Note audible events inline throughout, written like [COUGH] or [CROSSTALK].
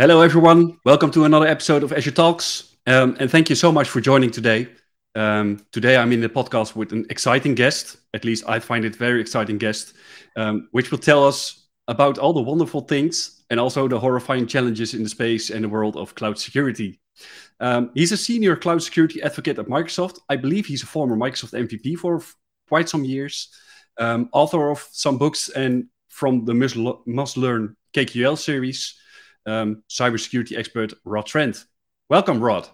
Hello, everyone. Welcome to another episode of Azure Talks. Um, and thank you so much for joining today. Um, today, I'm in the podcast with an exciting guest. At least I find it very exciting guest, um, which will tell us about all the wonderful things and also the horrifying challenges in the space and the world of cloud security. Um, he's a senior cloud security advocate at Microsoft. I believe he's a former Microsoft MVP for quite some years. Um, author of some books and from the Must, Must Learn KQL series um, cybersecurity expert Rod Trent. Welcome, Rod.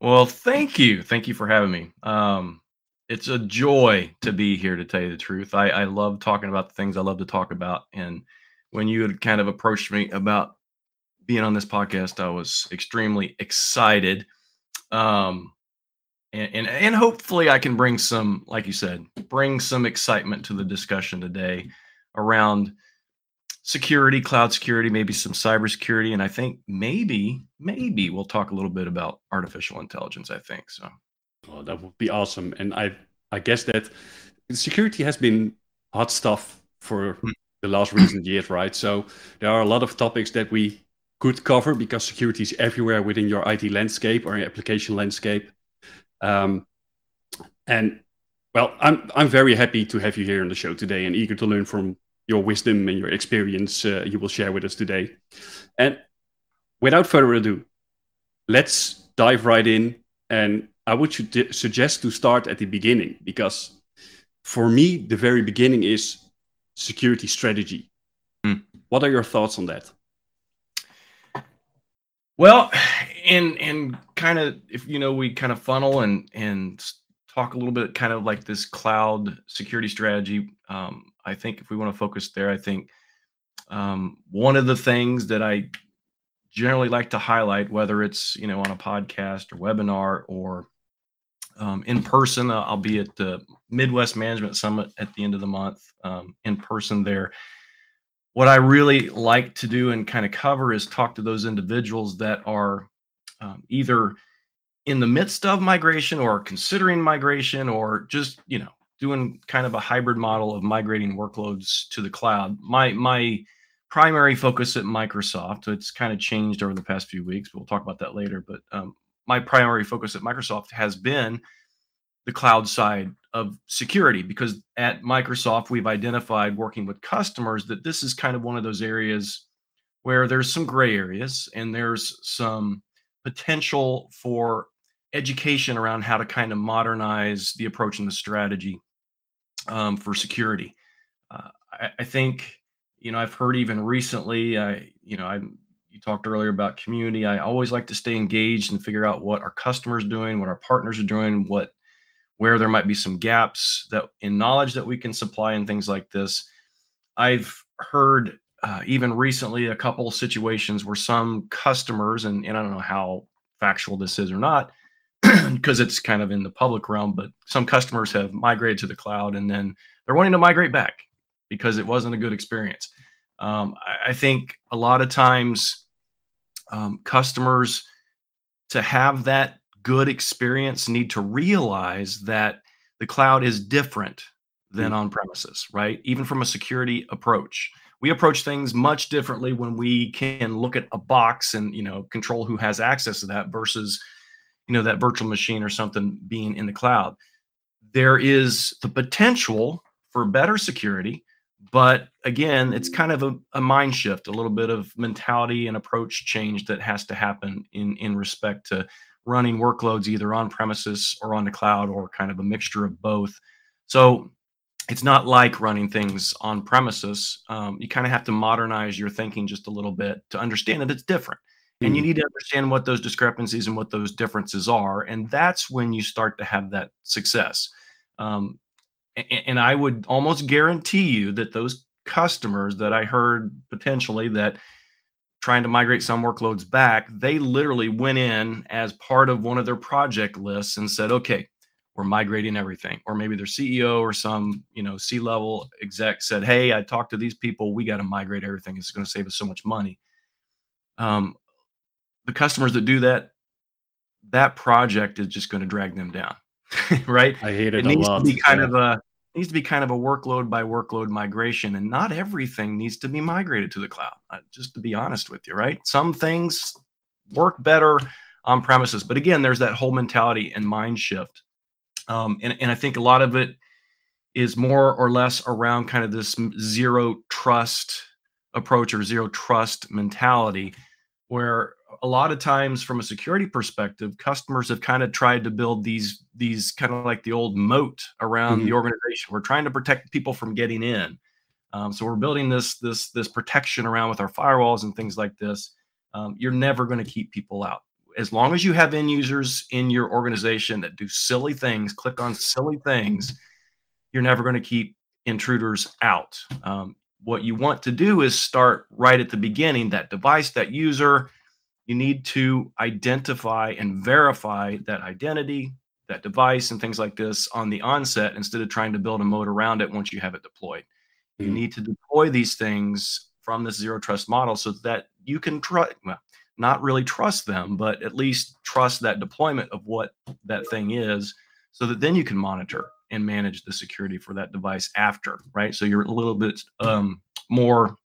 Well, thank you. Thank you for having me. Um, it's a joy to be here to tell you the truth. I, I love talking about the things I love to talk about. And when you had kind of approached me about being on this podcast, I was extremely excited. Um, and, and, and hopefully I can bring some, like you said, bring some excitement to the discussion today around security, cloud security, maybe some cybersecurity, and I think maybe maybe we'll talk a little bit about artificial intelligence. I think so. Oh, that would be awesome, and I I guess that security has been hot stuff for hmm. the last recent years, right? So there are a lot of topics that we could cover because security is everywhere within your IT landscape or your application landscape. Um, and well, I'm I'm very happy to have you here on the show today and eager to learn from your wisdom and your experience uh, you will share with us today. And without further ado, let's dive right in. And I would su- suggest to start at the beginning because for me, the very beginning is security strategy. Mm. What are your thoughts on that? Well, and and kind of if you know we kind of funnel and and talk a little bit kind of like this cloud security strategy. Um, I think if we want to focus there, I think um, one of the things that I generally like to highlight, whether it's you know on a podcast or webinar or um, in person, uh, I'll be at the Midwest Management Summit at the end of the month um, in person there. What I really like to do and kind of cover is talk to those individuals that are um, either in the midst of migration or considering migration or just you know doing kind of a hybrid model of migrating workloads to the cloud. My my primary focus at Microsoft, it's kind of changed over the past few weeks. We'll talk about that later. But um, my primary focus at Microsoft has been the cloud side of security because at Microsoft we've identified working with customers that this is kind of one of those areas where there's some gray areas and there's some potential for education around how to kind of modernize the approach and the strategy um, for security. Uh, I, I, think, you know, I've heard even recently, I, you know, I, you talked earlier about community. I always like to stay engaged and figure out what our customers doing, what our partners are doing, what, where there might be some gaps that in knowledge that we can supply and things like this. I've heard uh, even recently a couple situations where some customers, and, and I don't know how factual this is or not, [CLEARS THROAT] because it's kind of in the public realm, but some customers have migrated to the cloud and then they're wanting to migrate back because it wasn't a good experience. Um, I, I, think a lot of times um, customers to have that good experience need to realize that the cloud is different than mm-hmm. on premises, right? Even from a security approach. We approach things much differently when we can look at a box and you know control who has access to that versus you know that virtual machine or something being in the cloud. There is the potential for better security but again it's kind of a, a mind shift a little bit of mentality and approach change that has to happen in in respect to running workloads either on premises or on the cloud or kind of a mixture of both. So it's not like running things on premises. Um, you kind of have to modernize your thinking just a little bit to understand that it's different and you mm. need to understand what those discrepancies and what those differences are and that's when you start to have that success. Um, and, and i would almost guarantee you that those customers that i heard potentially that trying to migrate some workloads back they literally went in as part of one of their project lists and said okay we're migrating everything. Or maybe their ceo or some you know c level exec said hey i talked to these people. We got to migrate everything. It's going to save us so much money. Um, the customers that do that, that project is just going to drag them down, [LAUGHS] right? I hate it. It needs lot. to be kind yeah. of a It needs to be kind of a workload by workload migration, and not everything needs to be migrated to the cloud. Uh, just to be honest with you, right? Some things work better on premises, but again, there's that whole mentality and mind shift, um, and and I think a lot of it is more or less around kind of this zero trust approach or zero trust mentality, where a lot of times from a security perspective customers have kind of tried to build these these kind of like the old moat around mm-hmm. the organization. We're trying to protect people from getting in. Um, so we're building this this this protection around with our firewalls and things like this. Um, you're never going to keep people out. As long as you have end users in your organization that do silly things click on silly things you're never going to keep intruders out. Um, what you want to do is start right at the beginning that device that user you need to identify and verify that identity, that device, and things like this on the onset instead of trying to build a moat around it once you have it deployed. Mm-hmm. You need to deploy these things from this zero trust model so that you can trust, well, not really trust them, but at least trust that deployment of what that thing is so that then you can monitor and manage the security for that device after, right? So you're a little bit um, more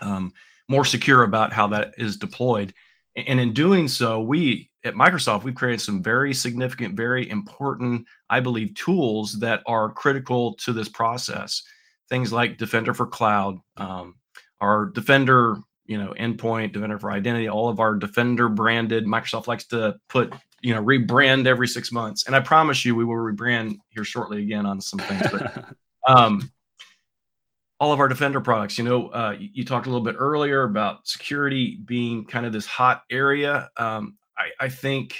um, more secure about how that is deployed and in doing so, we at Microsoft, we've created some very significant, very important, I believe, tools that are critical to this process. Things like Defender for Cloud, um, our Defender, you know, endpoint, Defender for Identity, all of our Defender branded. Microsoft likes to put, you know, rebrand every six months, and I promise you, we will rebrand here shortly again on some things. But [LAUGHS] um, all of our defender products you know uh, you, you, talked a little bit earlier about security being kind of this hot area. Um, I, I, think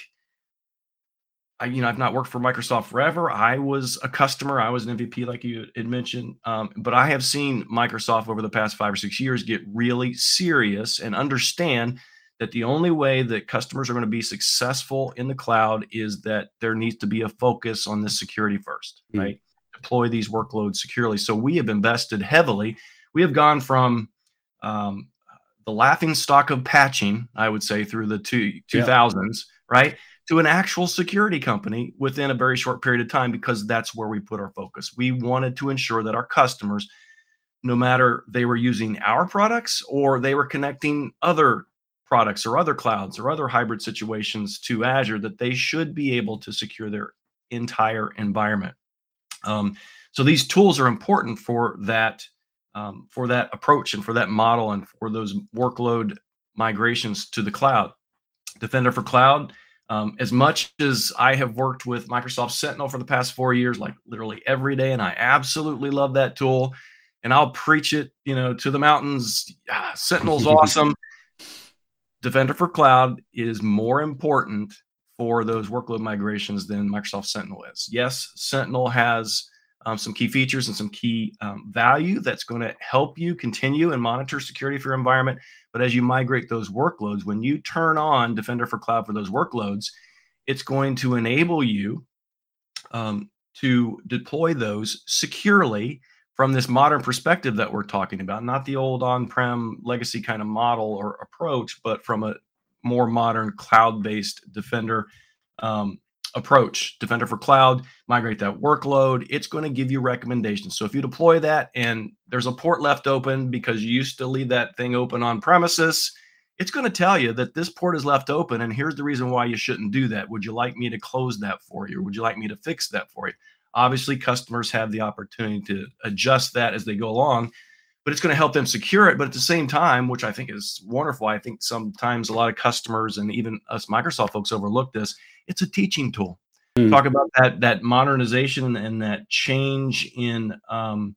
I, you know i've not worked for microsoft forever. I was a customer. I was an mvp like you had mentioned. Um, but i have seen microsoft over the past five or six years get really serious and understand that the only way that customers are going to be successful in the cloud is that there needs to be a focus on this security 1st mm-hmm. Deploy these workloads securely. So we have invested heavily. We have gone from um, the laughing stock of patching, I would say, through the two, 2000s, yeah. right, to an actual security company within a very short period of time because that's where we put our focus. We wanted to ensure that our customers, no matter they were using our products or they were connecting other products or other clouds or other hybrid situations to Azure, that they should be able to secure their entire environment. Um, so these tools are important for that um, for that approach and for that model and for those workload migrations to the cloud. Defender for Cloud. Um, as much as I have worked with Microsoft Sentinel for the past four years, like literally every day, and I absolutely love that tool, and I'll preach it, you know, to the mountains. Yeah, Sentinel's [LAUGHS] awesome. Defender for Cloud is more important for those workload migrations than Microsoft Sentinel is. Yes, Sentinel has um, some key features and some key um, value that's going to help you continue and monitor security for your environment. But as you migrate those workloads, when you turn on Defender for Cloud for those workloads, it's going to enable you um, to deploy those securely from this modern perspective that we're talking about, not the old on prem legacy kind of model or approach, but from a more modern cloud-based Defender um, approach. Defender for cloud, migrate that workload. It's going to give you recommendations. So if you deploy that and there's a port left open because you used to leave that thing open on premises, it's going to tell you that this port is left open and here's the reason why you shouldn't do that. Would you like me to close that for you? Would you like me to fix that for you? Obviously, customers have the opportunity to adjust that as they go along but it's going to help them secure it. But at the same time, which I think is wonderful, I think sometimes a lot of customers and even us Microsoft folks overlook this. It's a teaching tool. Mm. Talk about that that modernization and that change in um,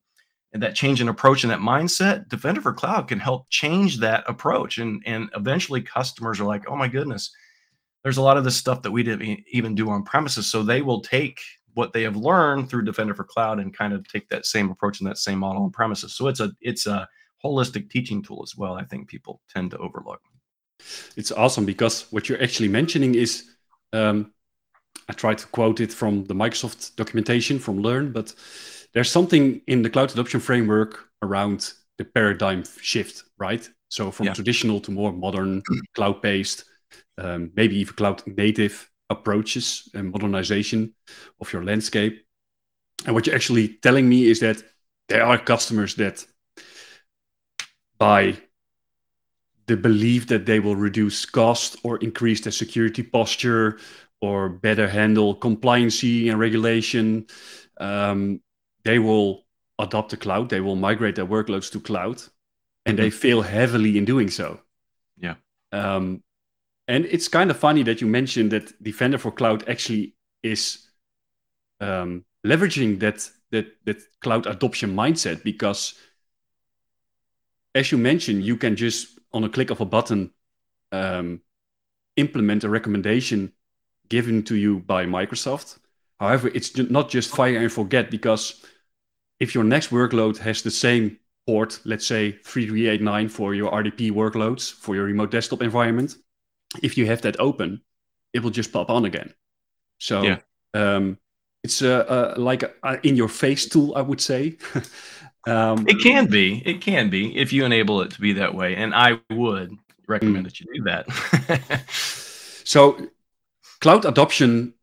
and that change in approach and that mindset. Defender for Cloud can help change that approach, and and eventually customers are like, oh my goodness, there's a lot of this stuff that we didn't even do on premises, so they will take what they have learned through Defender for Cloud and kind of take that same approach and that same model on premises. So it's a it's a holistic teaching tool as well. I think people tend to overlook. It's awesome because what you're actually mentioning is, um, I tried to quote it from the Microsoft documentation from Learn, but there's something in the cloud adoption framework around the paradigm shift, right? So from yeah. traditional to more modern, cloud-based, um, maybe even cloud native approaches and modernization of your landscape. And what you're actually telling me is that there are customers that by the belief that they will reduce cost or increase their security posture or better handle compliancy and regulation, um, they will adopt the cloud. They will migrate their workloads to cloud, and they mm-hmm. fail heavily in doing so. Yeah. Um, and it's kind of funny that you mentioned that Defender for Cloud actually is um, leveraging that that that cloud adoption mindset because, as you mentioned, you can just on a click of a button um, implement a recommendation given to you by Microsoft. However, it's not just fire and forget because if your next workload has the same port, let's say 3389 for your RDP workloads for your remote desktop environment, if you have that open, it will just pop on again. So yeah. um, it's uh, uh, like a, in your face tool, I would say. [LAUGHS] um, it can be. It can be if you enable it to be that way, and I would recommend mm. that you do that. [LAUGHS] so, cloud adoption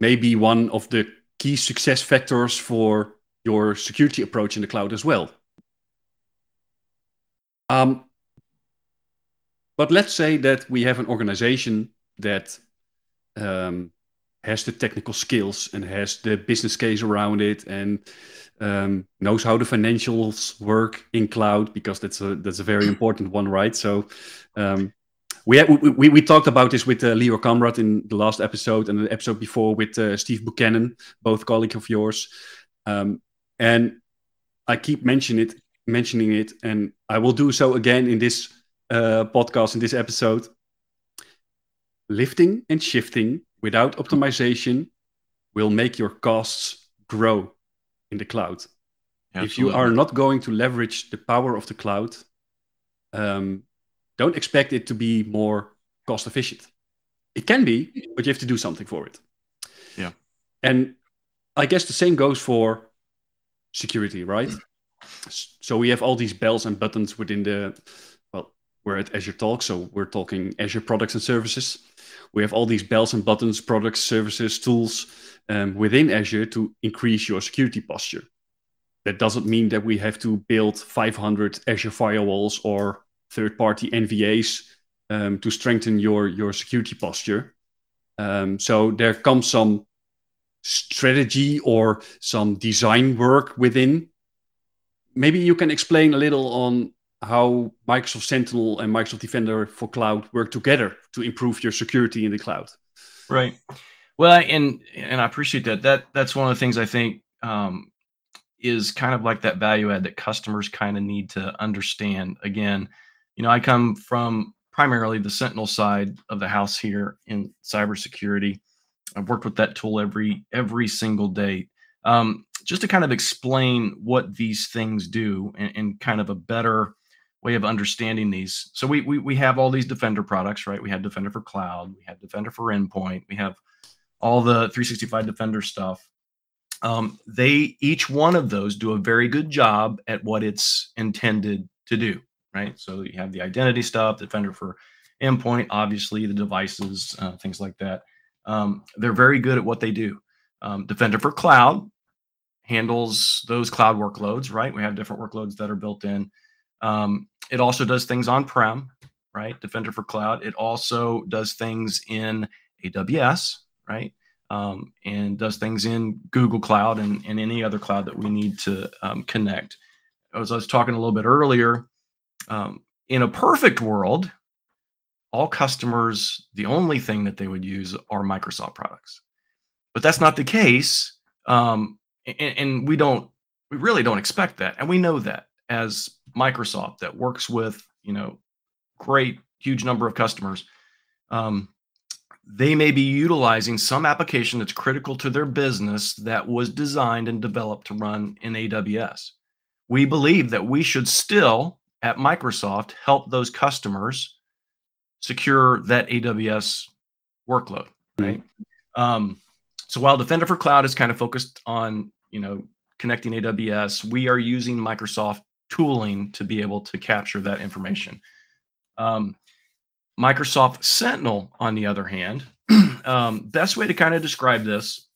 may be one of the key success factors for your security approach in the cloud as well. Um, but let's say that we have an organization that um, has the technical skills and has the business case around it and um, knows how the financials work in cloud because that's a that's a very important one, right? So um, we, had, we we talked about this with uh, Leo Kamrat in the last episode and the episode before with uh, Steve Buchanan, both colleagues of yours. Um, and I keep mentioning it, mentioning it, and I will do so again in this uh, podcast in this episode. Lifting and shifting without optimization will make your costs grow in the cloud. Absolutely. If you are not going to leverage the power of the cloud, um, don't expect it to be more cost efficient. It can be, but you have to do something for it. Yeah. And I guess the same goes for security, right? So we have all these bells and buttons within the, we're at Azure Talk, so we're talking Azure products and services. We have all these bells and buttons, products, services, tools um, within Azure to increase your security posture. That doesn't mean that we have to build 500 Azure firewalls or third-party NVAs um, to strengthen your your security posture. Um, so there comes some strategy or some design work within. Maybe you can explain a little on how Microsoft Sentinel and Microsoft Defender for Cloud work together to improve your security in the cloud. Right. Well, and and I appreciate that. That that's one of the things I think um, is kind of like that value add that customers kind of need to understand. Again, you know, I come from primarily the Sentinel side of the house here in cybersecurity. I've worked with that tool every every single day. Um, just to kind of explain what these things do and, and, kind of a better way of understanding these. So we, we we have all these Defender products, right? We have Defender for Cloud, we have Defender for Endpoint, we have all the 365 Defender stuff. Um, they each one of those do a very good job at what it's intended to do, right? So you have the identity stuff, Defender for Endpoint, obviously the devices, uh, things like that. Um, they're very good at what they do. Um, Defender for Cloud handles those cloud workloads, right? We have different workloads that are built in. Um, it also does things on prem, right? Defender for Cloud. It also does things in AWS, right? Um, and does things in Google Cloud and, and any other cloud that we need to um, connect. As I was talking a little bit earlier, um, in a perfect world, all customers, the only thing that they would use are Microsoft products. But that's not the case. Um, and, and we don't, we really don't expect that. And we know that as Microsoft that works with, you know, great, huge number of customers. Um, they may be utilizing some application that's critical to their business that was designed and developed to run in AWS. We believe that we should still, at Microsoft, help those customers secure that AWS workload, mm-hmm. right? Mm-hmm. Um, so while Defender for Cloud is kind of focused on, you know, connecting AWS, we are using Microsoft tooling to be able to capture that information. Um, Microsoft Sentinel, on the other hand, [CLEARS THROAT] um, best way to kind of describe this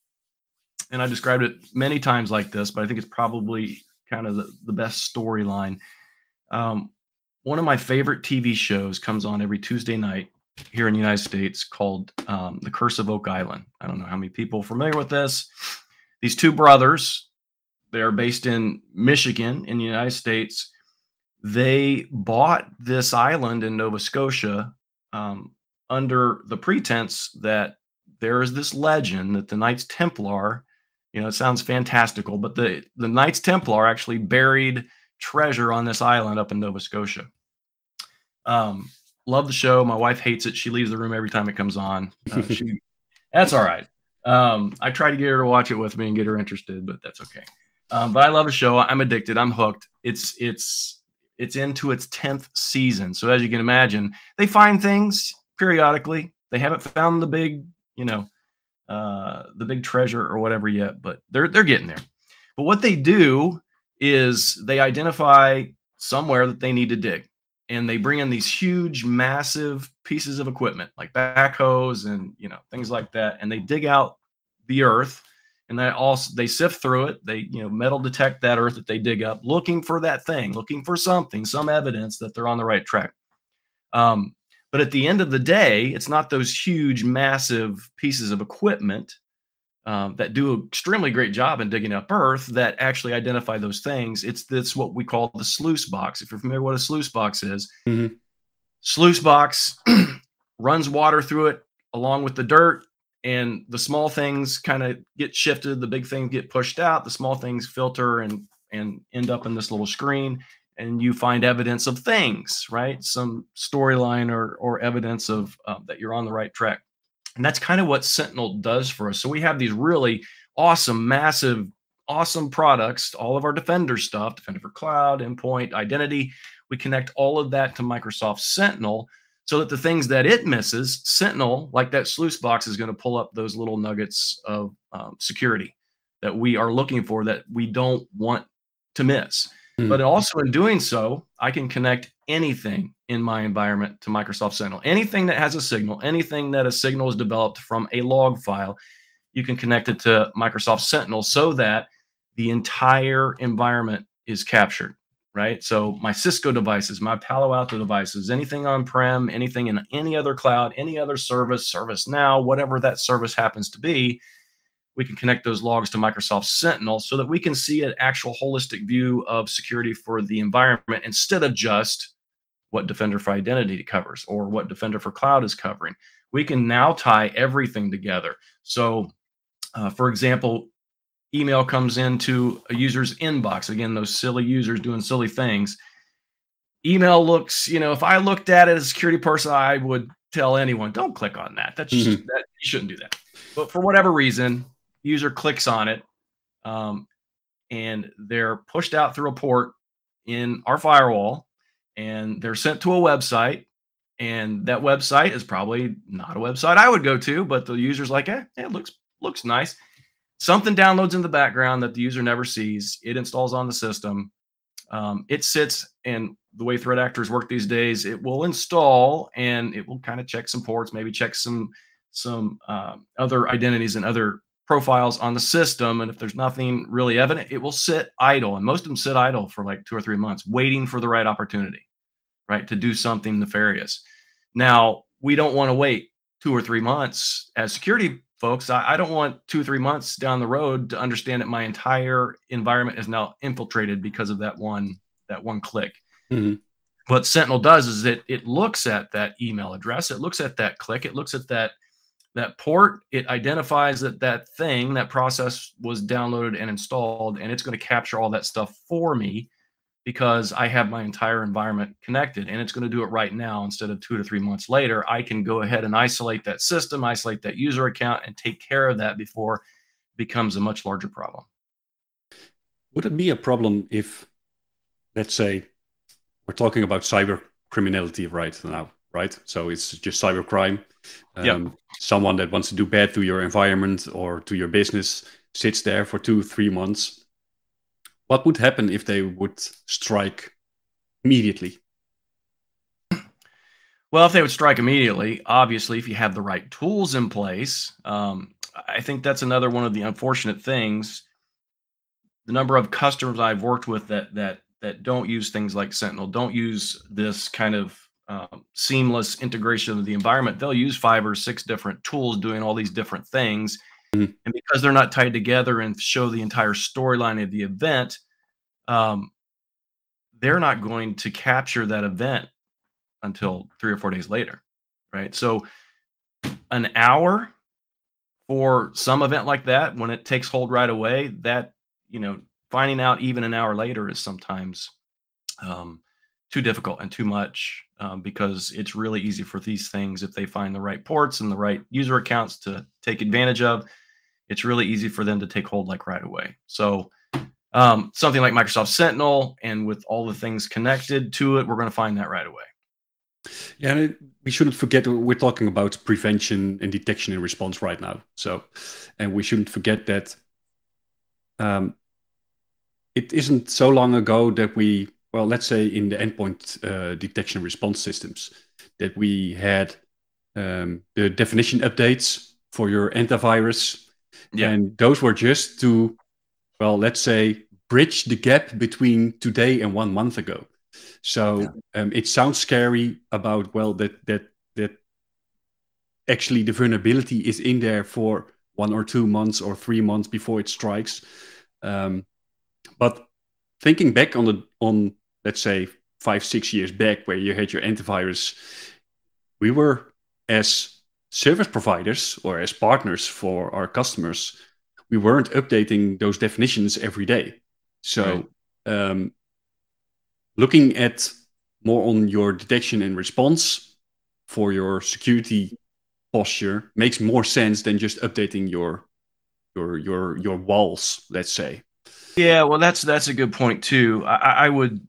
and I described it many times like this, but I think it's probably kind of the, the best storyline. Um, one of my favorite TV shows comes on every Tuesday night here in the United States called um, The Curse of Oak Island. I don't know how many people are familiar with this. These two brothers, they are based in Michigan in the United States. They bought this island in Nova Scotia um, under the pretense that there is this legend that the Knights Templar, you know, it sounds fantastical, but the, the Knights Templar actually buried treasure on this island up in Nova Scotia. Um, love the show. My wife hates it. She leaves the room every time it comes on. Uh, [LAUGHS] she, that's all right. Um, I try to get her to watch it with me and get her interested, but that's okay. Um, but I love the show. I'm addicted. I'm hooked. It's it's it's into its tenth season. So as you can imagine, they find things periodically. They haven't found the big, you know, uh, the big treasure or whatever yet, but they're they're getting there. But what they do is they identify somewhere that they need to dig, and they bring in these huge, massive pieces of equipment like backhoes and you know things like that, and they dig out the earth and they also they sift through it they you know metal detect that earth that they dig up looking for that thing looking for something some evidence that they're on the right track um, but at the end of the day, it's not those huge, massive pieces of equipment um, that do an extremely great job in digging up earth that actually identify those things. It's this what we call the sluice box. If you're familiar with what a sluice box is, mm-hmm. sluice box [CLEARS THROAT] runs water through it along with the dirt, and the small things kind of get shifted. The big things get pushed out. The small things filter and and end up in this little screen and you find evidence of things, right? Some storyline or or evidence of uh, that you're on the right track. And that's kind of what Sentinel does for us. So we have these really awesome, massive, awesome products, all of our Defender stuff, Defender for Cloud, Endpoint, Identity. We connect all of that to Microsoft Sentinel so that the things that it misses, Sentinel, like that sluice box, is going to pull up those little nuggets of um, security that we are looking for that we don't want to miss. Mm. But also in doing so, I can connect anything in my environment to Microsoft Sentinel. Anything that has a signal, anything that a signal is developed from a log file, you can connect it to Microsoft Sentinel so that the entire environment is captured, right? So my Cisco devices, my Palo Alto devices, anything on-prem, anything in any other cloud, any other service, ServiceNow, whatever that service happens to be, we can connect those logs to Microsoft Sentinel so that we can see an actual holistic view of security for the environment instead of just what Defender for Identity covers or what Defender for Cloud is covering. We can now tie everything together. So, uh, for example, email comes into a user's inbox. Again, those silly users doing silly things. Email looks, you know, if I looked at it as a security person, I would tell anyone, don't click on that. That's mm-hmm. that you shouldn't do that. But for whatever reason, user clicks on it, um, and they're pushed out through a port in our firewall, and they're sent to a website. And that website is probably not a website I would go to, but the user's like, eh, it looks looks nice. Something downloads in the background that the user never sees. It installs on the system. Um, it sits, and the way threat actors work these days, it will install and it will kind of check some ports, maybe check some some uh, other identities and other profiles on the system. And if there's nothing really evident, it will sit idle. And most of them sit idle for like two or three months, waiting for the right opportunity, right, to do something nefarious. Now, we don't want to wait two or three months as security folks. I, I don't want two or three months down the road to understand that my entire environment is now infiltrated because of that one that one click. Mm-hmm. What Sentinel does is it it looks at that email address, it looks at that click, it looks at that that port it identifies that that thing that process was downloaded and installed and it's going to capture all that stuff for me because i have my entire environment connected and it's going to do it right now instead of two to three months later i can go ahead and isolate that system isolate that user account and take care of that before it becomes a much larger problem would it be a problem if let's say we're talking about cyber criminality right now right? So it's just cybercrime. Um, yep. Someone that wants to do bad to your environment or to your business sits there for two, three months. What would happen if they would strike immediately? Well, if they would strike immediately, obviously, if you have the right tools in place, um, I think that's another one of the unfortunate things. The number of customers I've worked with that that that don't use things like Sentinel, don't use this kind of um, seamless integration of the environment. They'll use five or six different tools doing all these different things. Mm-hmm. And because they're not tied together and show the entire storyline of the event, um, they're not going to capture that event until three or four days later. Right. So, an hour for some event like that, when it takes hold right away, that, you know, finding out even an hour later is sometimes um, too difficult and too much um, because it's really easy for these things if they find the right ports and the right user accounts to take advantage of it's really easy for them to take hold like right away so um, something like microsoft sentinel and with all the things connected to it we're going to find that right away yeah and it, we shouldn't forget we're talking about prevention and detection and response right now so and we shouldn't forget that um, it isn't so long ago that we well, let's say in the endpoint uh, detection response systems, that we had um, the definition updates for your antivirus. Yeah. And those were just to, well, let's say, bridge the gap between today and one month ago. So yeah. um, it sounds scary about, well, that, that, that actually the vulnerability is in there for one or two months or three months before it strikes. Um, but thinking back on the on let's say five six years back where you had your antivirus we were as service providers or as partners for our customers we weren't updating those definitions every day so right. um, looking at more on your detection and response for your security posture makes more sense than just updating your your your your walls let's say yeah, well, that's that's a good point too. I, I would,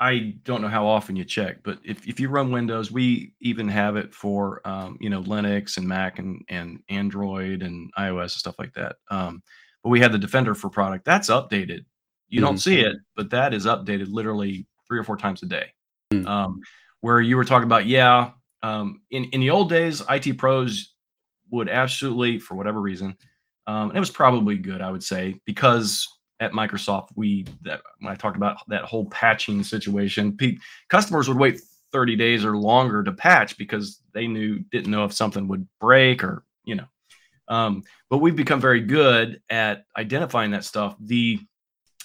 I don't know how often you check, but if, if you run Windows, we even have it for um, you know Linux and Mac and and Android and iOS and stuff like that. Um, but we have the Defender for product that's updated. You mm-hmm. don't see it, but that is updated literally three or four times a day. Mm-hmm. Um, where you were talking about, yeah, um, in in the old days, IT pros would absolutely, for whatever reason, um, and it was probably good, I would say, because at Microsoft, we that when I talked about that whole patching situation, customers would wait 30 days or longer to patch because they knew didn't know if something would break or you know. Um, but we've become very good at identifying that stuff. The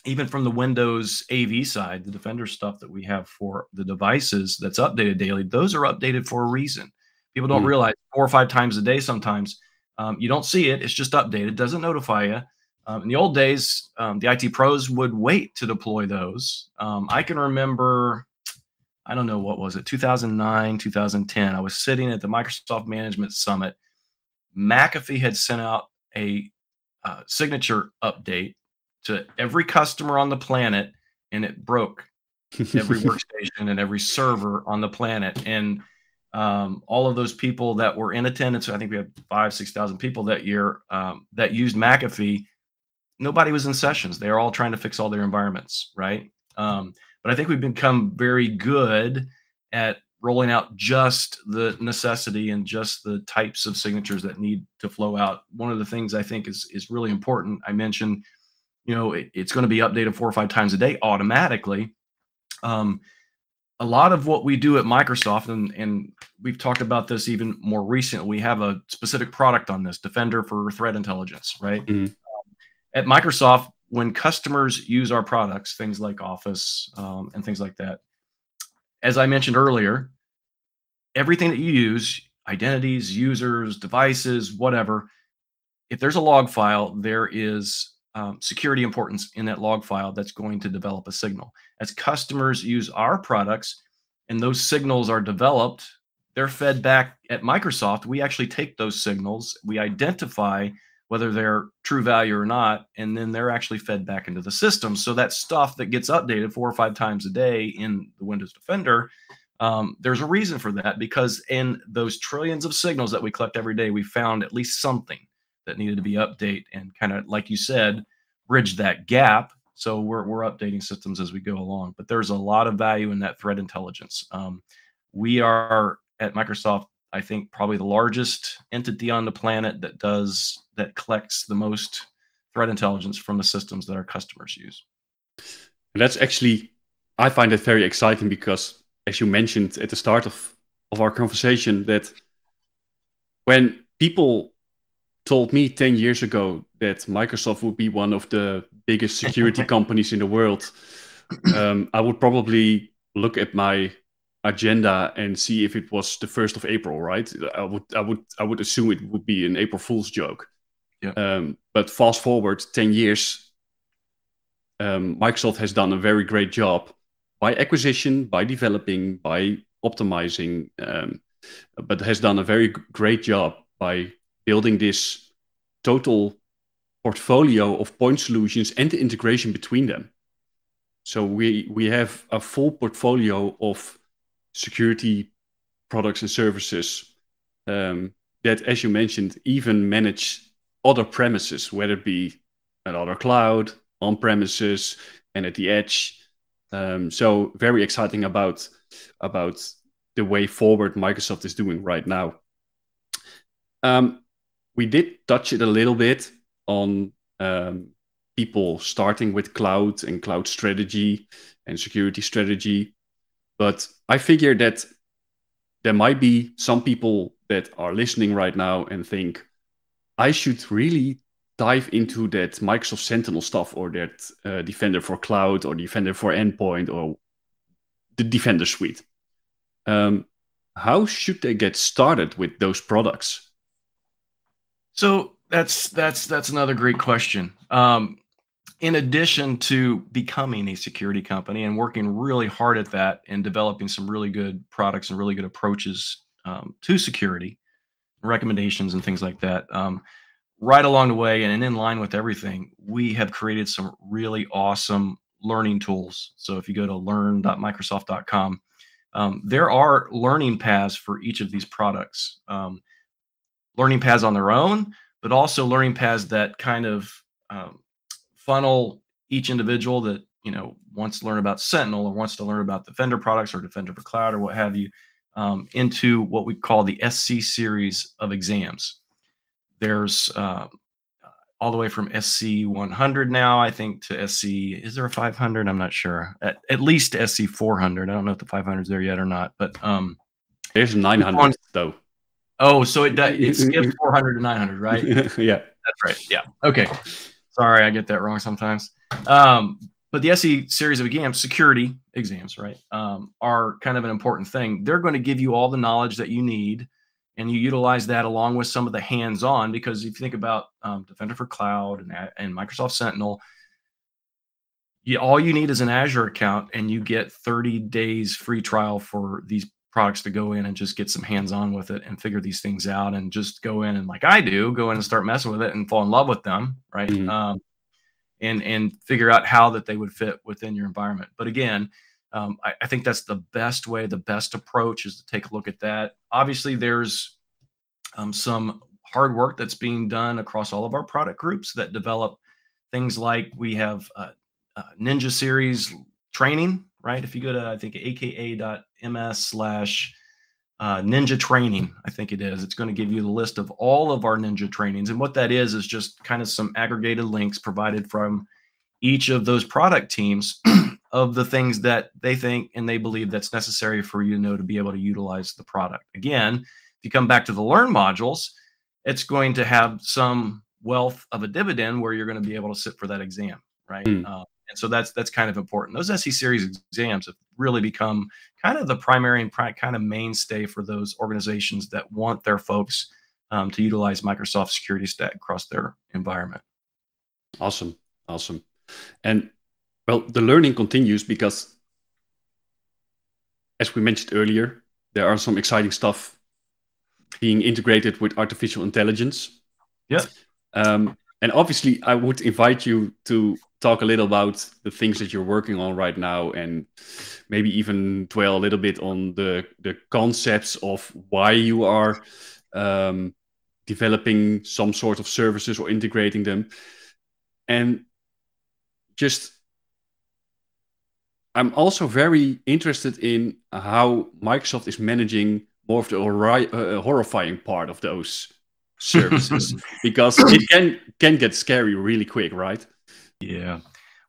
even from the Windows AV side, the Defender stuff that we have for the devices that's updated daily, those are updated for a reason. People don't mm. realize four or five times a day sometimes. Um, you don't see it; it's just updated, doesn't notify you um, in the old days, um, the IT pros would wait to deploy those. Um, I can remember, I don't know what was it, 2009, 2010. I was sitting at the Microsoft Management Summit. McAfee had sent out a uh, signature update to every customer on the planet, and it broke every [LAUGHS] workstation and every server on the planet. And um, all of those people that were in attendance, I think we had five, 6,000 people that year um, that used McAfee nobody was in sessions. They are all trying to fix all their environments, right? Um, but I think we've become very good at rolling out just the necessity and just the types of signatures that need to flow out. One of the things I think is is really important. I mentioned, you know, it, it's going to be updated four or five times a day automatically. Um, a lot of what we do at Microsoft, and, and we've talked about this even more recently, we have a specific product on this, Defender for Threat Intelligence, right? Mm-hmm at Microsoft, when customers use our products, things like Office um, and things like that, as I mentioned earlier, everything that you use, identities, users, devices, whatever, if there's a log file, there is um, security importance in that log file that's going to develop a signal. As customers use our products and those signals are developed, they're fed back at Microsoft. We actually take those signals, we identify whether they're true value or not, and then they're actually fed back into the system. So that stuff that gets updated four or five times a day in the Windows Defender, um, there's a reason for that because in those trillions of signals that we collect every day, we found at least something that needed to be updated and kind of, like you said, bridge that gap. So we're we're updating systems as we go along. But there's a lot of value in that threat intelligence. Um, we are at Microsoft I think probably the largest entity on the planet that does that collects the most threat intelligence from the systems that our customers use. And that's actually, I find it very exciting because, as you mentioned at the start of, of our conversation, that when people told me 10 years ago that Microsoft would be one of the biggest security [LAUGHS] companies in the world, um, I would probably look at my agenda and see if it was the first of April, right? I would, I would, I would assume it would be an April Fool's joke. Yeah. Um, but fast forward 10 years, um, Microsoft has done a very great job by acquisition, by developing, by optimizing, um, but has done a very great job by building this total portfolio of point solutions and the integration between them. So we we have a full portfolio of security products and services um, that, as you mentioned, even manage other premises, whether it be another cloud, on premises, and at the edge. Um, so very exciting about about the way forward Microsoft is doing right now. Um, we did touch it a little bit on um, people starting with cloud and cloud strategy and security strategy. But I figure that there might be some people that are listening right now and think, I should really dive into that Microsoft Sentinel stuff or that uh, Defender for Cloud or Defender for Endpoint or the Defender Suite. Um, how should they get started with those products? So that's that's that's another great question. Um, in addition to becoming a security company and working really hard at that and developing some really good products and really good approaches um, to security, recommendations and things like that, um, right along the way and in line with everything, we have created some really awesome learning tools. So if you go to learn.microsoft.com, um, there are learning paths for each of these products. Um, learning paths on their own, but also learning paths that kind of um, funnel each individual that you know wants to learn about Sentinel or wants to learn about Defender products or Defender for Cloud or what have you um, into what we call the SC series of exams. There's uh, all the way from SC 100 now, I think, to SC. Is there a 500? I'm not sure. At, at least SC 400. I don't know if the 500 is there yet or not, but um, there's 900 though. Oh, so it it [LAUGHS] skips 400 to 900, right? [LAUGHS] yeah, that's right. Yeah. Okay. Sorry, I get that wrong sometimes. Um, but the SC series of exams, security exams, right, um, are kind of an important thing. They're going to give you all the knowledge that you need, and you utilize that along with some of the hands-on. Because if you think about um, Defender for Cloud and, and Microsoft Sentinel, you, all you need is an Azure account, and you get 30 days free trial for these products to go in and just get some hands on with it and figure these things out and just go in and like I do go in and start messing with it and fall in love with them right mm-hmm. um, and and figure out how that they would fit within your environment but again um, I, I, think that's the best way the best approach is to take a look at that obviously there's um, some hard work that's being done across all of our product groups that develop things like we have uh, uh, ninja series training right? If you go to, I think, aka.ms slash uh, ninja training, I think it is, it's going to give you the list of all of our ninja trainings. And what that is, is just kind of some aggregated links provided from each of those product teams [CLEARS THROAT] of the things that they think and they believe that's necessary for you to know to be able to utilize the product. Again, if you come back to the learn modules, it's going to have some wealth of a dividend where you're going to be able to sit for that exam, right? Mm. Uh, and so that's that's kind of important. Those SC series exams have really become kind of the primary and kind of mainstay for those organizations that want their folks um, to utilize Microsoft Security Stack across their environment. Awesome, awesome, and well, the learning continues because, as we mentioned earlier, there are some exciting stuff being integrated with artificial intelligence. Yeah. Um, and obviously, I would invite you to talk a little about the things that you're working on right now and maybe even dwell a little bit on the the concepts of why you are um, developing some sort of services or integrating them. And just i'm also very interested in how microsoft is managing more of the uh, horrifying part of those services [LAUGHS] because it can can get scary really quick, right? Yeah.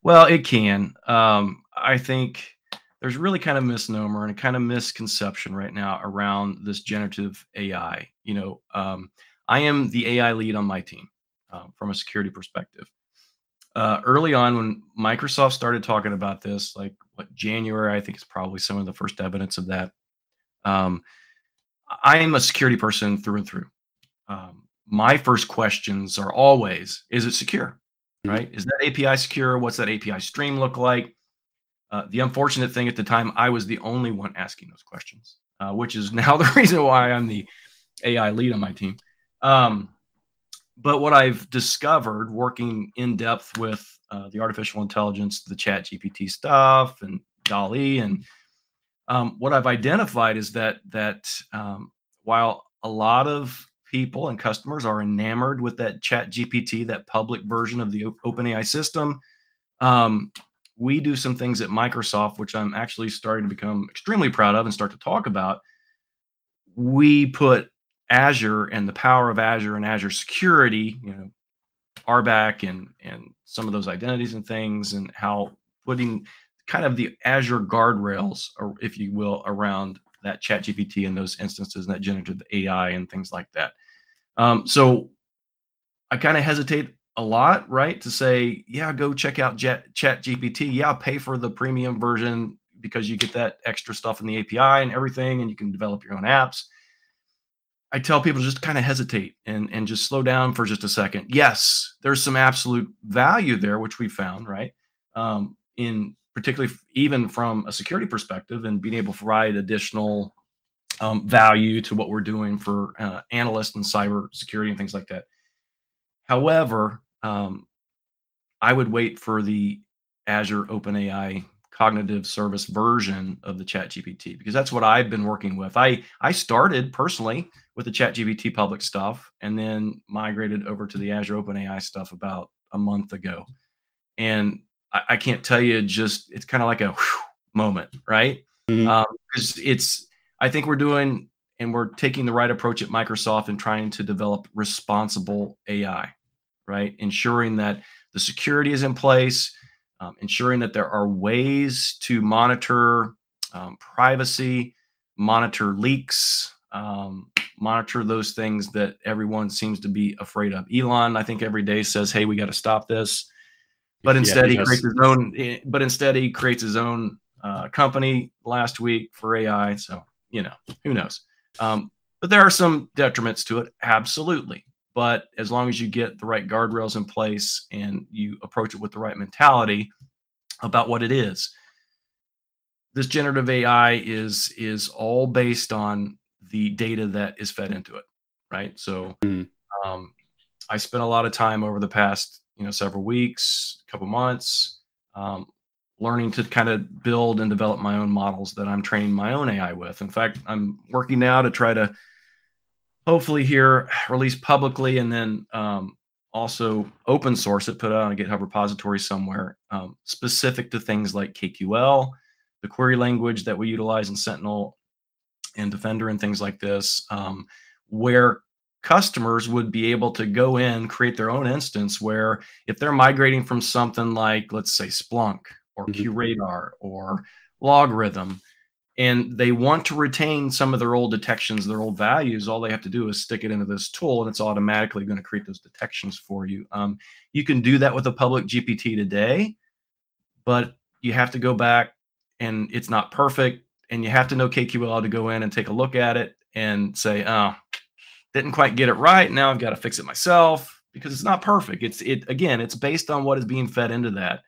Well, it can. Um, I think there's really kind of misnomer and a kind of misconception right now around this generative AI. You know, um, I am the AI lead on my team um, from a security perspective. Uh, early on, when Microsoft started talking about this, like what January, I think is probably some of the first evidence of that. Um, I am a security person through and through. Um, my first questions are always: Is it secure? Mm-hmm. Right? Is that API secure? What's that API stream look like? Uh, the unfortunate thing at the time, I was the only one asking those questions, uh, which is [LAUGHS] now the reason why I'm the AI lead on my team. Um, but what I've discovered working in depth with uh, the artificial intelligence, the Chat GPT stuff, and DALL-E, and um, what I've identified is that that um, while a lot of people and customers are enamored with that Chat GPT, that public version of the OpenAI system, um, we do some things at Microsoft, which I'm actually starting to become extremely proud of and start to talk about. We put Azure and the power of Azure and Azure security, you know, RBAC and and some of those identities and things, and how putting kind of the Azure guardrails, or if you will, around that Chat GPT and those instances and that generative AI and things like that. Um, so I kind of hesitate a lot, right? To say, yeah, go check out Jet, Chat GPT. Yeah, pay for the premium version because you get that extra stuff in the API and everything, and you can develop your own apps. I tell people just kind of hesitate and and just slow down for just a second. Yes, there's some absolute value there, which we found, right? Um, in particularly even from a security perspective and being able to provide additional um, value to what we're doing for uh, analysts and cyber security and things like that. However, um, I would wait for the Azure OpenAI cognitive service version of the chat gpt because that's what i've been working with i i started personally with the chat gpt public stuff and then migrated over to the azure openai stuff about a month ago and i, I can't tell you just it's kind of like a moment right because mm-hmm. um, it's i think we're doing and we're taking the right approach at microsoft and trying to develop responsible ai right ensuring that the security is in place um, ensuring that there are ways to monitor um, privacy, monitor leaks, um, monitor those things that everyone seems to be afraid of. Elon, I think, every day says, "Hey, we got to stop this," but instead yeah, he, he creates his own. Eh, but instead he creates his own uh, company last week for AI. So you know, who knows? Um, but there are some detriments to it, absolutely. But as long as you get the right guardrails in place and you approach it with the right mentality about what it is, this generative AI is is all based on the data that is fed into it, right? So mm. um, I spent a lot of time over the past you know several weeks, a couple months, um, learning to kind of build and develop my own models that I'm training my own AI with. In fact, I'm working now to try to hopefully here release publicly and then um, also open source it, put it on a GitHub repository somewhere um, specific to things like KQL, the query language that we utilize in Sentinel and Defender and things like this, um, where customers would be able to go in, create their own instance where if they're migrating from something like, let's say, Splunk or mm-hmm. QRadar or LogRhythm, and they want to retain some of their old detections, their old values, all they have to do is stick it into this tool and it's automatically going to create those detections for you. Um, you can do that with a public GPT today, but you have to go back and it's not perfect. And you have to know KQL to go in and take a look at it and say, oh, didn't quite get it right. Now I've got to fix it myself because it's not perfect. It's it again, it's based on what is being fed into that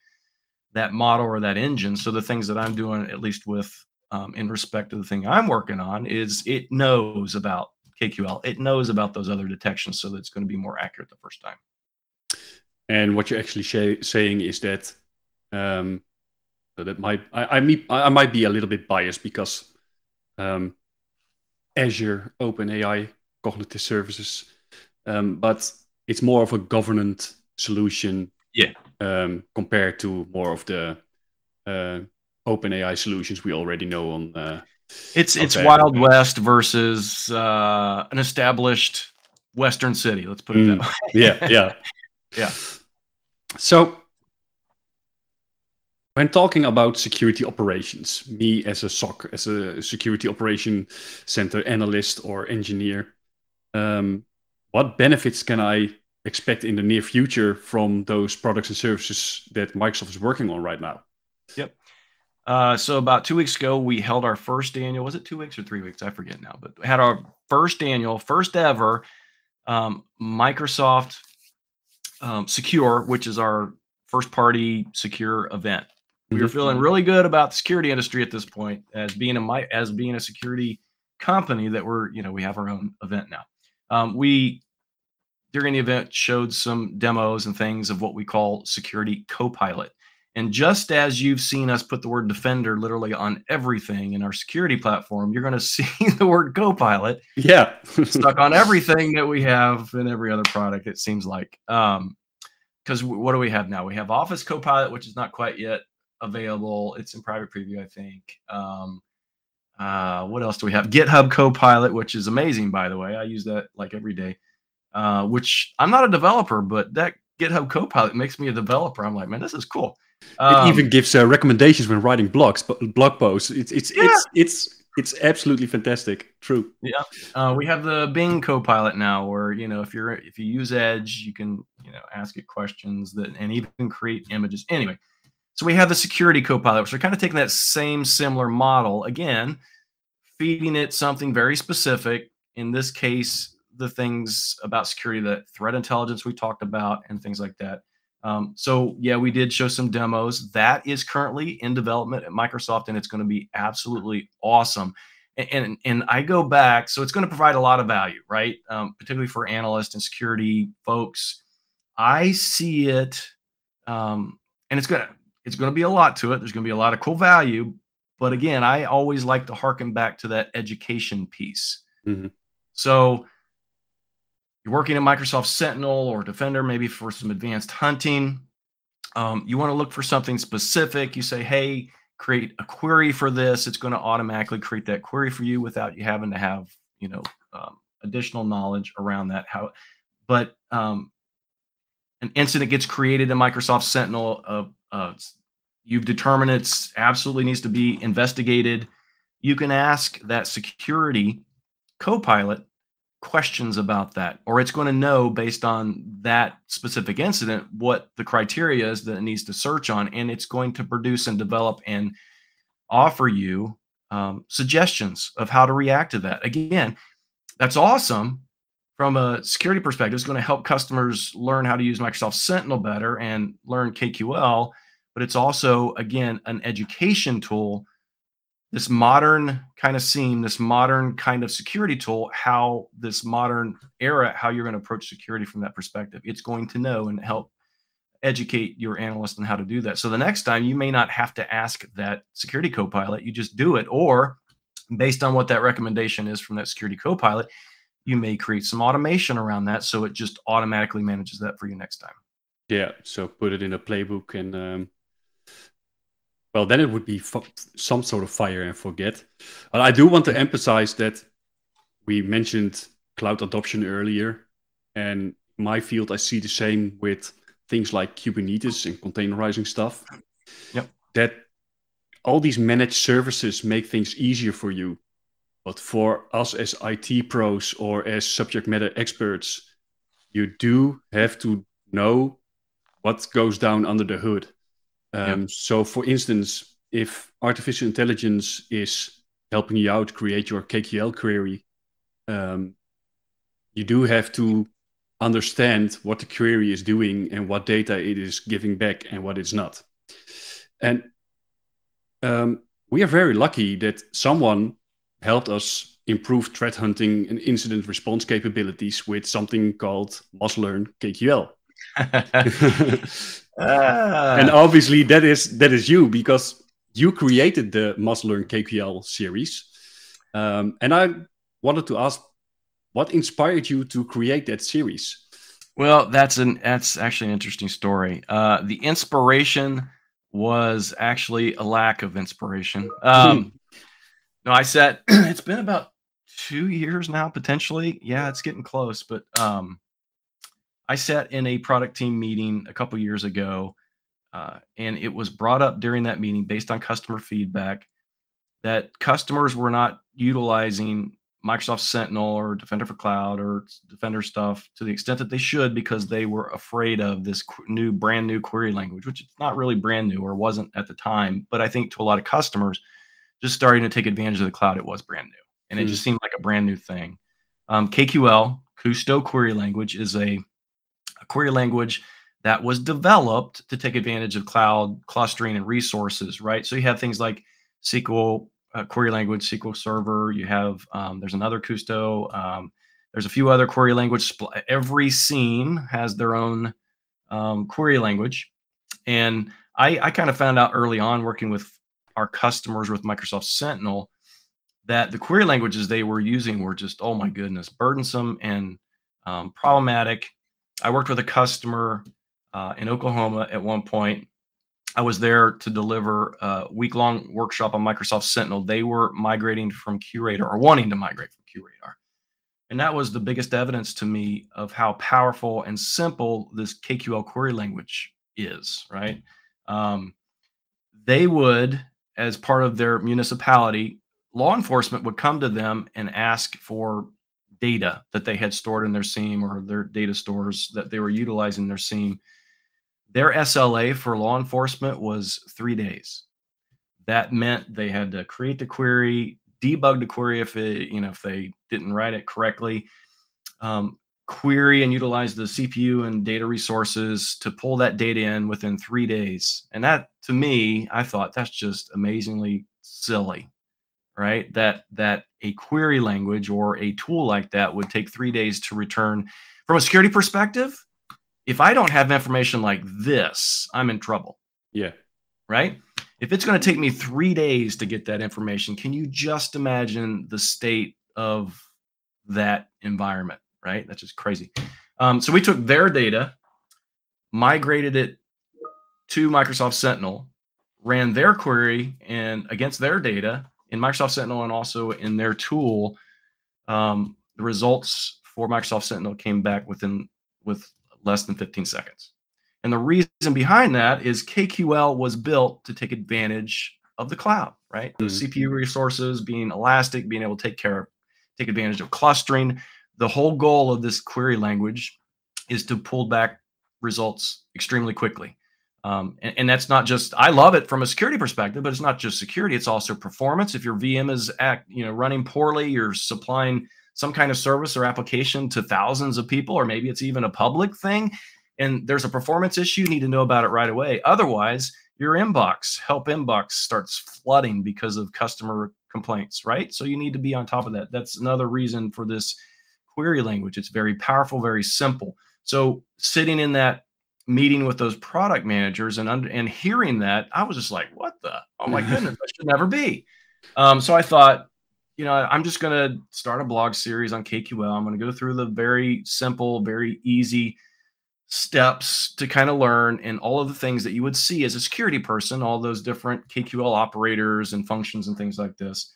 that model or that engine. So the things that I'm doing, at least with um, in respect to the thing I'm working on is it knows about KQL. It knows about those other detections, so that it's going to be more accurate the first time. And what you're actually sh- saying is that um, that might I, I, I might be a little bit biased because um, Azure OpenAI cognitive services, um, but it's more of a governance solution. Yeah. Um, compared to more of the uh, open AI solutions we already know on. Uh, it's it's Wild West versus uh, an established Western City. Let's put it mm, that way. [LAUGHS] yeah, yeah, [LAUGHS] yeah. So, when talking about security operations, me as a SOC, as a security operation center analyst or engineer, um, what benefits can I expect in the near future from those products and services that Microsoft is working on right now? Yep. Uh, so about two weeks ago, we held our first annual. Was it two weeks or three weeks? I forget now. But we had our first annual, first ever um, Microsoft um, Secure, which is our first party secure event. We were mm-hmm. feeling really good about the security industry at this point, as being a as being a security company that we're you know we have our own event now. Um, we during the event showed some demos and things of what we call security copilot. And just as you've seen us put the word defender literally on everything in our security platform, you're going [LAUGHS] to see the word copilot. Yeah. stuck on [LAUGHS] everything that we have in every other product, it seems like. Um, because what do we have now? We have Office Copilot, which is not quite yet available. It's in private preview, I think. Um, uh, what else do we have? GitHub Copilot, which is amazing, by the way. I use that like every day. Uh, which I'm not a developer, but that GitHub Copilot makes me a developer. I'm like, man, this is cool. Um, it even gives uh, recommendations when writing blogs, but blog posts. It's it's yeah. it's it's it's absolutely fantastic. True. Yeah. Uh, we have the Bing Copilot now, where you know if you're if you use Edge, you can you know ask it questions that and even create images. Anyway, so we have the Security Copilot, which are kind of taking that same similar model again, feeding it something very specific. In this case, the things about security, that threat intelligence we talked about, and things like that. Um, so yeah, we did show some demos. That is currently in development at Microsoft, and it's going to be absolutely awesome. And, and, and I go back, so it's going to provide a lot of value, right? Um, particularly for analysts and security folks. I see it, um, and it's gonna it's gonna be a lot to it. There's gonna be a lot of cool value, but again, I always like to harken back to that education piece. Mm-hmm. So you're working in Microsoft Sentinel or Defender, maybe for some advanced hunting. Um, you want to look for something specific. You say, hey, create a query for this. It's going to automatically create that query for you without you having to have, you know, um, additional knowledge around that. How, but um, an incident gets created in Microsoft Sentinel. Uh, uh, you've determined it's absolutely needs to be investigated. You can ask that security copilot questions about that, or it's going to know based on that specific incident what the criteria is that it needs to search on, and it's going to produce and develop and offer you um, suggestions of how to react to that. Again, that's awesome from a security perspective. It's going to help customers learn how to use Microsoft Sentinel better and learn KQL, but it's also, again, an education tool this modern kind of SIEM, this modern kind of security tool, how this modern era, how you're going to approach security from that perspective. It's going to know and help educate your analyst on how to do that. So the next time you may not have to ask that security copilot, you just do it. Or based on what that recommendation is from that security copilot, you may create some automation around that so it just automatically manages that for you next time. Yeah. So put it in a playbook and um, well, then it would be some sort of fire and forget. But I do want to emphasize that we mentioned cloud adoption earlier, and my field I see the same with things like Kubernetes and containerizing stuff. Yep. That all these managed services make things easier for you. But for us as IT pros or as subject matter experts, you do have to know what goes down under the hood. Um, yep. So, for instance, if artificial intelligence is helping you out create your KQL query, um, you do have to understand what the query is doing and what data it is giving back and what it's not. And um, we are very lucky that someone helped us improve threat hunting and incident response capabilities with something called MustLearn KQL. [LAUGHS] [LAUGHS] ah. And obviously that is that is you because you created the MustLearn KQL series. Um, and I wanted to ask what inspired you to create that series? Well, that's an that's actually an interesting story. Uh, the inspiration was actually a lack of inspiration. Um, no, I said [CLEARS THROAT] it's been about two years now, potentially. Yeah, it's getting close. But um, I sat in a product team meeting a couple years ago, uh, and it was brought up during that meeting based on customer feedback that customers were not utilizing Microsoft Sentinel or Defender for Cloud or Defender stuff to the extent that they should because they were afraid of this new, brand new query language, which is not really brand new or wasn't at the time. But I think to a lot of customers, just starting to take advantage of the cloud, it was brand new. And mm. it hmm. just seemed like a brand new thing. Um, KQL, Kusto Query Language, is a query language that was developed to take advantage of cloud clustering and resources, right? So you have things like SQL uh, query language, SQL Server. You have um, there's another Custo. Um, there's a few other query language. Every SIEM has their own um, query language, and I, I kind of found out early on working with our customers with Microsoft Sentinel that the query languages they were using were just oh my goodness burdensome and um, problematic. I worked with a customer uh, in Oklahoma at one point I was there to deliver a week long workshop on Microsoft Sentinel. They were migrating from QRadar or wanting to migrate from QRadar. And that was the biggest evidence to me of how powerful and simple this KQL query language is, right? Um, they would, as part of their municipality, law enforcement would come to them and ask for data that they had stored in their SIEM or their data stores that they were utilizing their SIEM their SLA for law enforcement was three days. That meant they had to create the query, debug the query if it, you know, if they didn't write it correctly, um, query and utilize the CPU and data resources to pull that data in within three days. And that, to me, I thought that's just amazingly silly, right? That that a query language or a tool like that would take three days to return. From a security perspective, if I don't have information like this, I'm in trouble. Yeah. Right. If it's going to take me three days to get that information, can you just imagine the state of that environment? Right. That's just crazy. Um, so we took their data, migrated it to Microsoft Sentinel, ran their query and against their data in Microsoft Sentinel and also in their tool. Um, the results for Microsoft Sentinel came back within with less than 15 seconds. And the reason behind that is KQL was built to take advantage of the cloud, right? Mm-hmm. The CPU resources being elastic, being able to take care of, take advantage of clustering. The whole goal of this query language is to pull back results extremely quickly. Um, and, and, that's not just I love it from a security perspective, but it's not just security; it's also performance. If your VM is act, you know, running poorly, you're supplying some kind of service or application to thousands of people, or maybe it's even a public thing, and there's a performance issue, you need to know about it right away. Otherwise, your inbox, help inbox starts flooding because of customer complaints, right? So you need to be on top of that. That's another reason for this query language. It's very powerful, very simple. So sitting in that meeting with those product managers and under, and hearing that, I was just like, "What the? Oh my [LAUGHS] goodness, that should never be." Um, so I thought, you know, I'm just going to start a blog series on KQL. I'm going to go through the very simple, very easy steps to kind of learn and all of the things that you would see as a security person, all those different KQL operators and functions and things like this.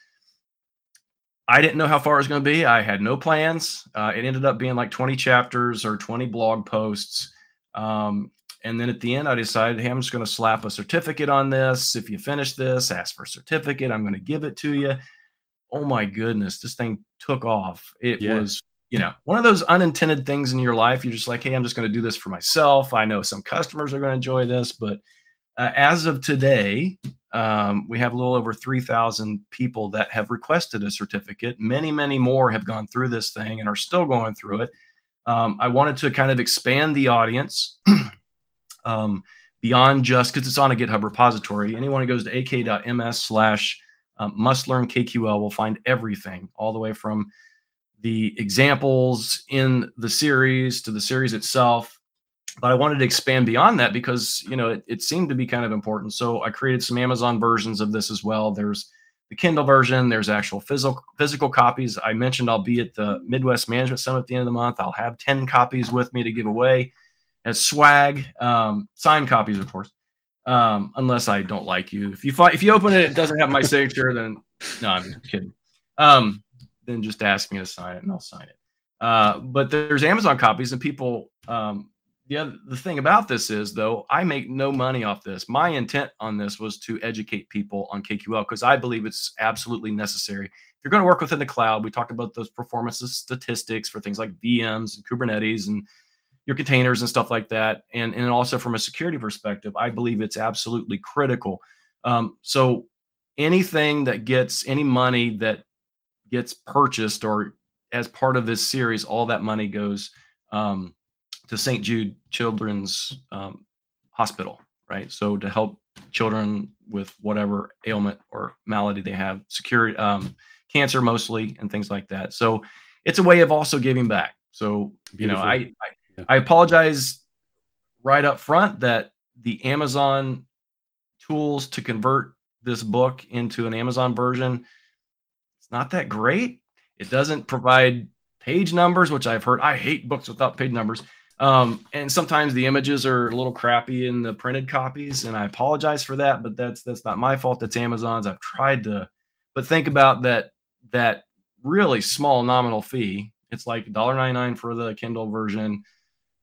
I didn't know how far it was going to be. I had no plans. Uh, it ended up being like 20 chapters or 20 blog posts. Um, and then at the end, I decided, hey, I'm just going to slap a certificate on this. If you finish this, ask for a certificate. I'm going to give it to you oh my goodness, this thing took off. It yeah. was, you know, one of those unintended things in your life. You're just like, hey, I'm just going to do this for myself. I know some customers are going to enjoy this, but uh, as of today, um, we have a little over 3,000 people that have requested a certificate. Many, many more have gone through this thing and are still going through it. Um, I wanted to kind of expand the audience [CLEARS THROAT] um, beyond just because it's on a GitHub repository. Anyone who goes to aka.ms slash um, must learn KQL will find everything, all the way from the examples in the series to the series itself. But I wanted to expand beyond that because you know it, it seemed to be kind of important. So I created some Amazon versions of this as well. There's the Kindle version. There's actual physical physical copies. I mentioned I'll be at the Midwest Management Summit at the end of the month. I'll have ten copies with me to give away as swag, um, signed copies, of course um, unless I don't like you. If you find, if you open it, it doesn't have my [LAUGHS] signature, then no, I'm kidding. Um, then just ask me to sign it and I'll sign it. Uh, but there's Amazon copies, and people. Um, the other, the thing about this is though, I make no money off this. My intent on this was to educate people on KQL because I believe it's absolutely necessary. If you're going to work within the cloud, we talked about those performance statistics for things like VMs and Kubernetes and your containers and stuff like that. And, and also from a security perspective, I believe it's absolutely critical. Um, so anything that gets any money that gets purchased or as part of this series, all that money goes um, to St. Jude Children's um, Hospital, right? So to help children with whatever ailment or malady they have, security, um, cancer mostly, and things like that. So it's a way of also giving back. So you know, I, I yeah. I apologize right up front that the Amazon tools to convert this book into an Amazon version it's not that great. It doesn't provide page numbers, which I've heard. I hate books without page numbers. Um, and sometimes the images are a little crappy in the printed copies, and I apologize for that. But that's that's not my fault. That's Amazon's. I've tried to, but think about that that really small nominal fee. It's like $1.99 for the Kindle version,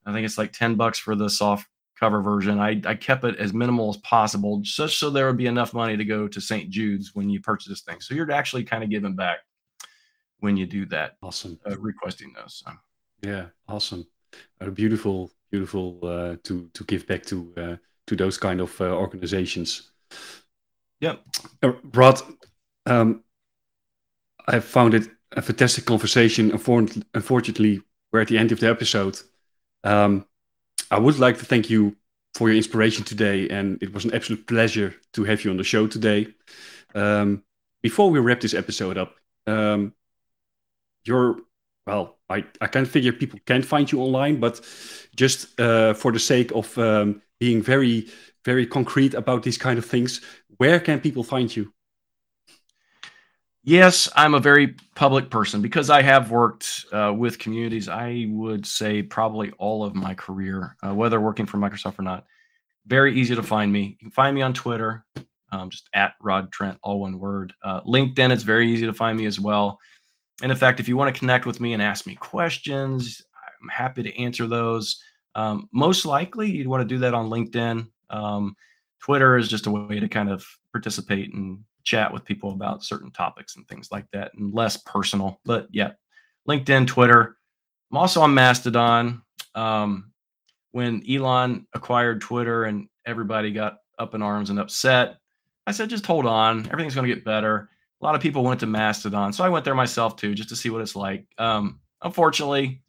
I think it's like 10 bucks for the soft cover version. I, I kept it as minimal as possible, just so there would be enough money to go to St. Jude's when you purchase this thing. So you're actually kind of giving back when you do that. Awesome. Uh, requesting those. So. Yeah, awesome. Uh, beautiful, beautiful uh, to to give back to uh, to those kind of uh, organizations. Yeah, Uh, Rod, um, I found it a fantastic conversation. Unfortunately, we're at the end of the episode. Um, I would like to thank you for your inspiration today, and it was an absolute pleasure to have you on the show today. Um, before we wrap this episode up, um, you're well, I, I can figure people can find you online, but just uh, for the sake of um, being very, very concrete about these kind of things, where can people find you? Yes, I'm a very public person because I have worked uh, with communities. I would say probably all of my career, uh, whether working for Microsoft or not. Very easy to find me. You can find me on Twitter, um, just at Rod Trent, all one word. Uh, LinkedIn, it's very easy to find me as well. And in fact, if you want to connect with me and ask me questions, I'm happy to answer those. Um, most likely, you'd want to do that on LinkedIn. Um, Twitter is just a way to kind of participate and chat with people about certain topics and things like that and less personal. But yeah, LinkedIn, Twitter. I'm also on Mastodon. Um, when Elon acquired Twitter and everybody got up in arms and upset, I said, just hold on. Everything's going to get better. A lot of people went to Mastodon. So I went there myself too, just to see what it's like. Um, unfortunately,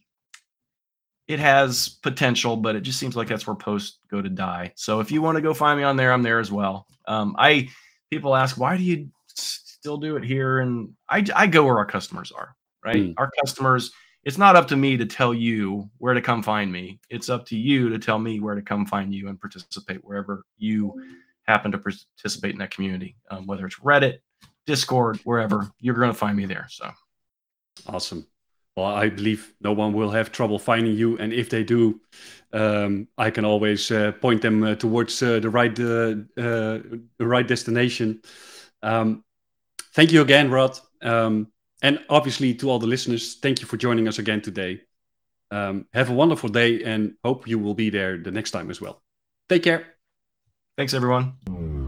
it has potential, but it just seems like that's where posts go to die. So if you want to go find me on there, I'm there as well. Um, I people ask, why do you still do it here? And I, I go where our customers are, right? Mm. Our customers, it's not up to me to tell you where to come find me. It's up to you to tell me where to come find you and participate wherever you happen to participate in that community, um, whether it's Reddit, Discord, wherever, you're going to find me there. So awesome. Well, I believe no one will have trouble finding you, and if they do, um, I can always uh, point them uh, towards uh, the right uh, uh, the right destination. Um, thank you again, Rod, um, and obviously to all the listeners. Thank you for joining us again today. Um, have a wonderful day, and hope you will be there the next time as well. Take care. Thanks, everyone.